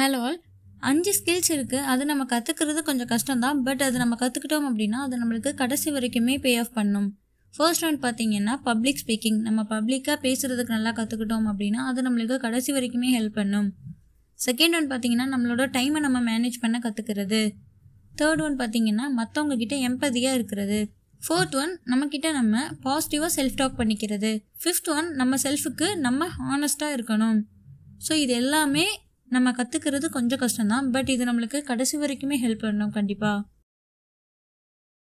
Hello அஞ்சு skills இருக்குது அது நம்ம கற்றுக்கிறது கொஞ்சம் கஷ்டம்தான். பட் அது நம்ம கற்றுக்கிட்டோம் அப்படின்னா அது நம்மளுக்கு கடைசி வரைக்குமே பே ஆஃப் பண்ணும். ஃபர்ஸ்ட் ஒன் பார்த்தீங்கன்னா பப்ளிக் ஸ்பீக்கிங் நம்ம பப்ளிக்காக பேசுகிறதுக்கு நல்லா கற்றுக்கிட்டோம் அப்படின்னா அது நம்மளுக்கு கடைசி வரைக்குமே ஹெல்ப் பண்ணும். செகண்ட் ஒன் பார்த்தீங்கன்னா நம்மளோட டைமை நம்ம மேனேஜ் பண்ண கற்றுக்கிறது தேர்ட் ஒன் பார்த்தீங்கன்னா மற்றவங்கக்கிட்ட எம்பதியாக இருக்கிறது. ஃபோர்த் ஒன் நம்மக்கிட்ட நம்ம பாசிட்டிவாக செல்ஃப் டாக் பண்ணிக்கிறது. ஃபிஃப்த் ஒன் நம்ம செல்ஃபுக்கு நம்ம ஹானஸ்ட்டாக இருக்கணும். ஸோ இது எல்லாமே நம்ம கற்றுக்கிறது கொஞ்சம் கஷ்டம்தான் பட் இது நம்மளுக்கு கடைசி வரைக்குமே ஹெல்ப் பண்ணணும் கண்டிப்பாக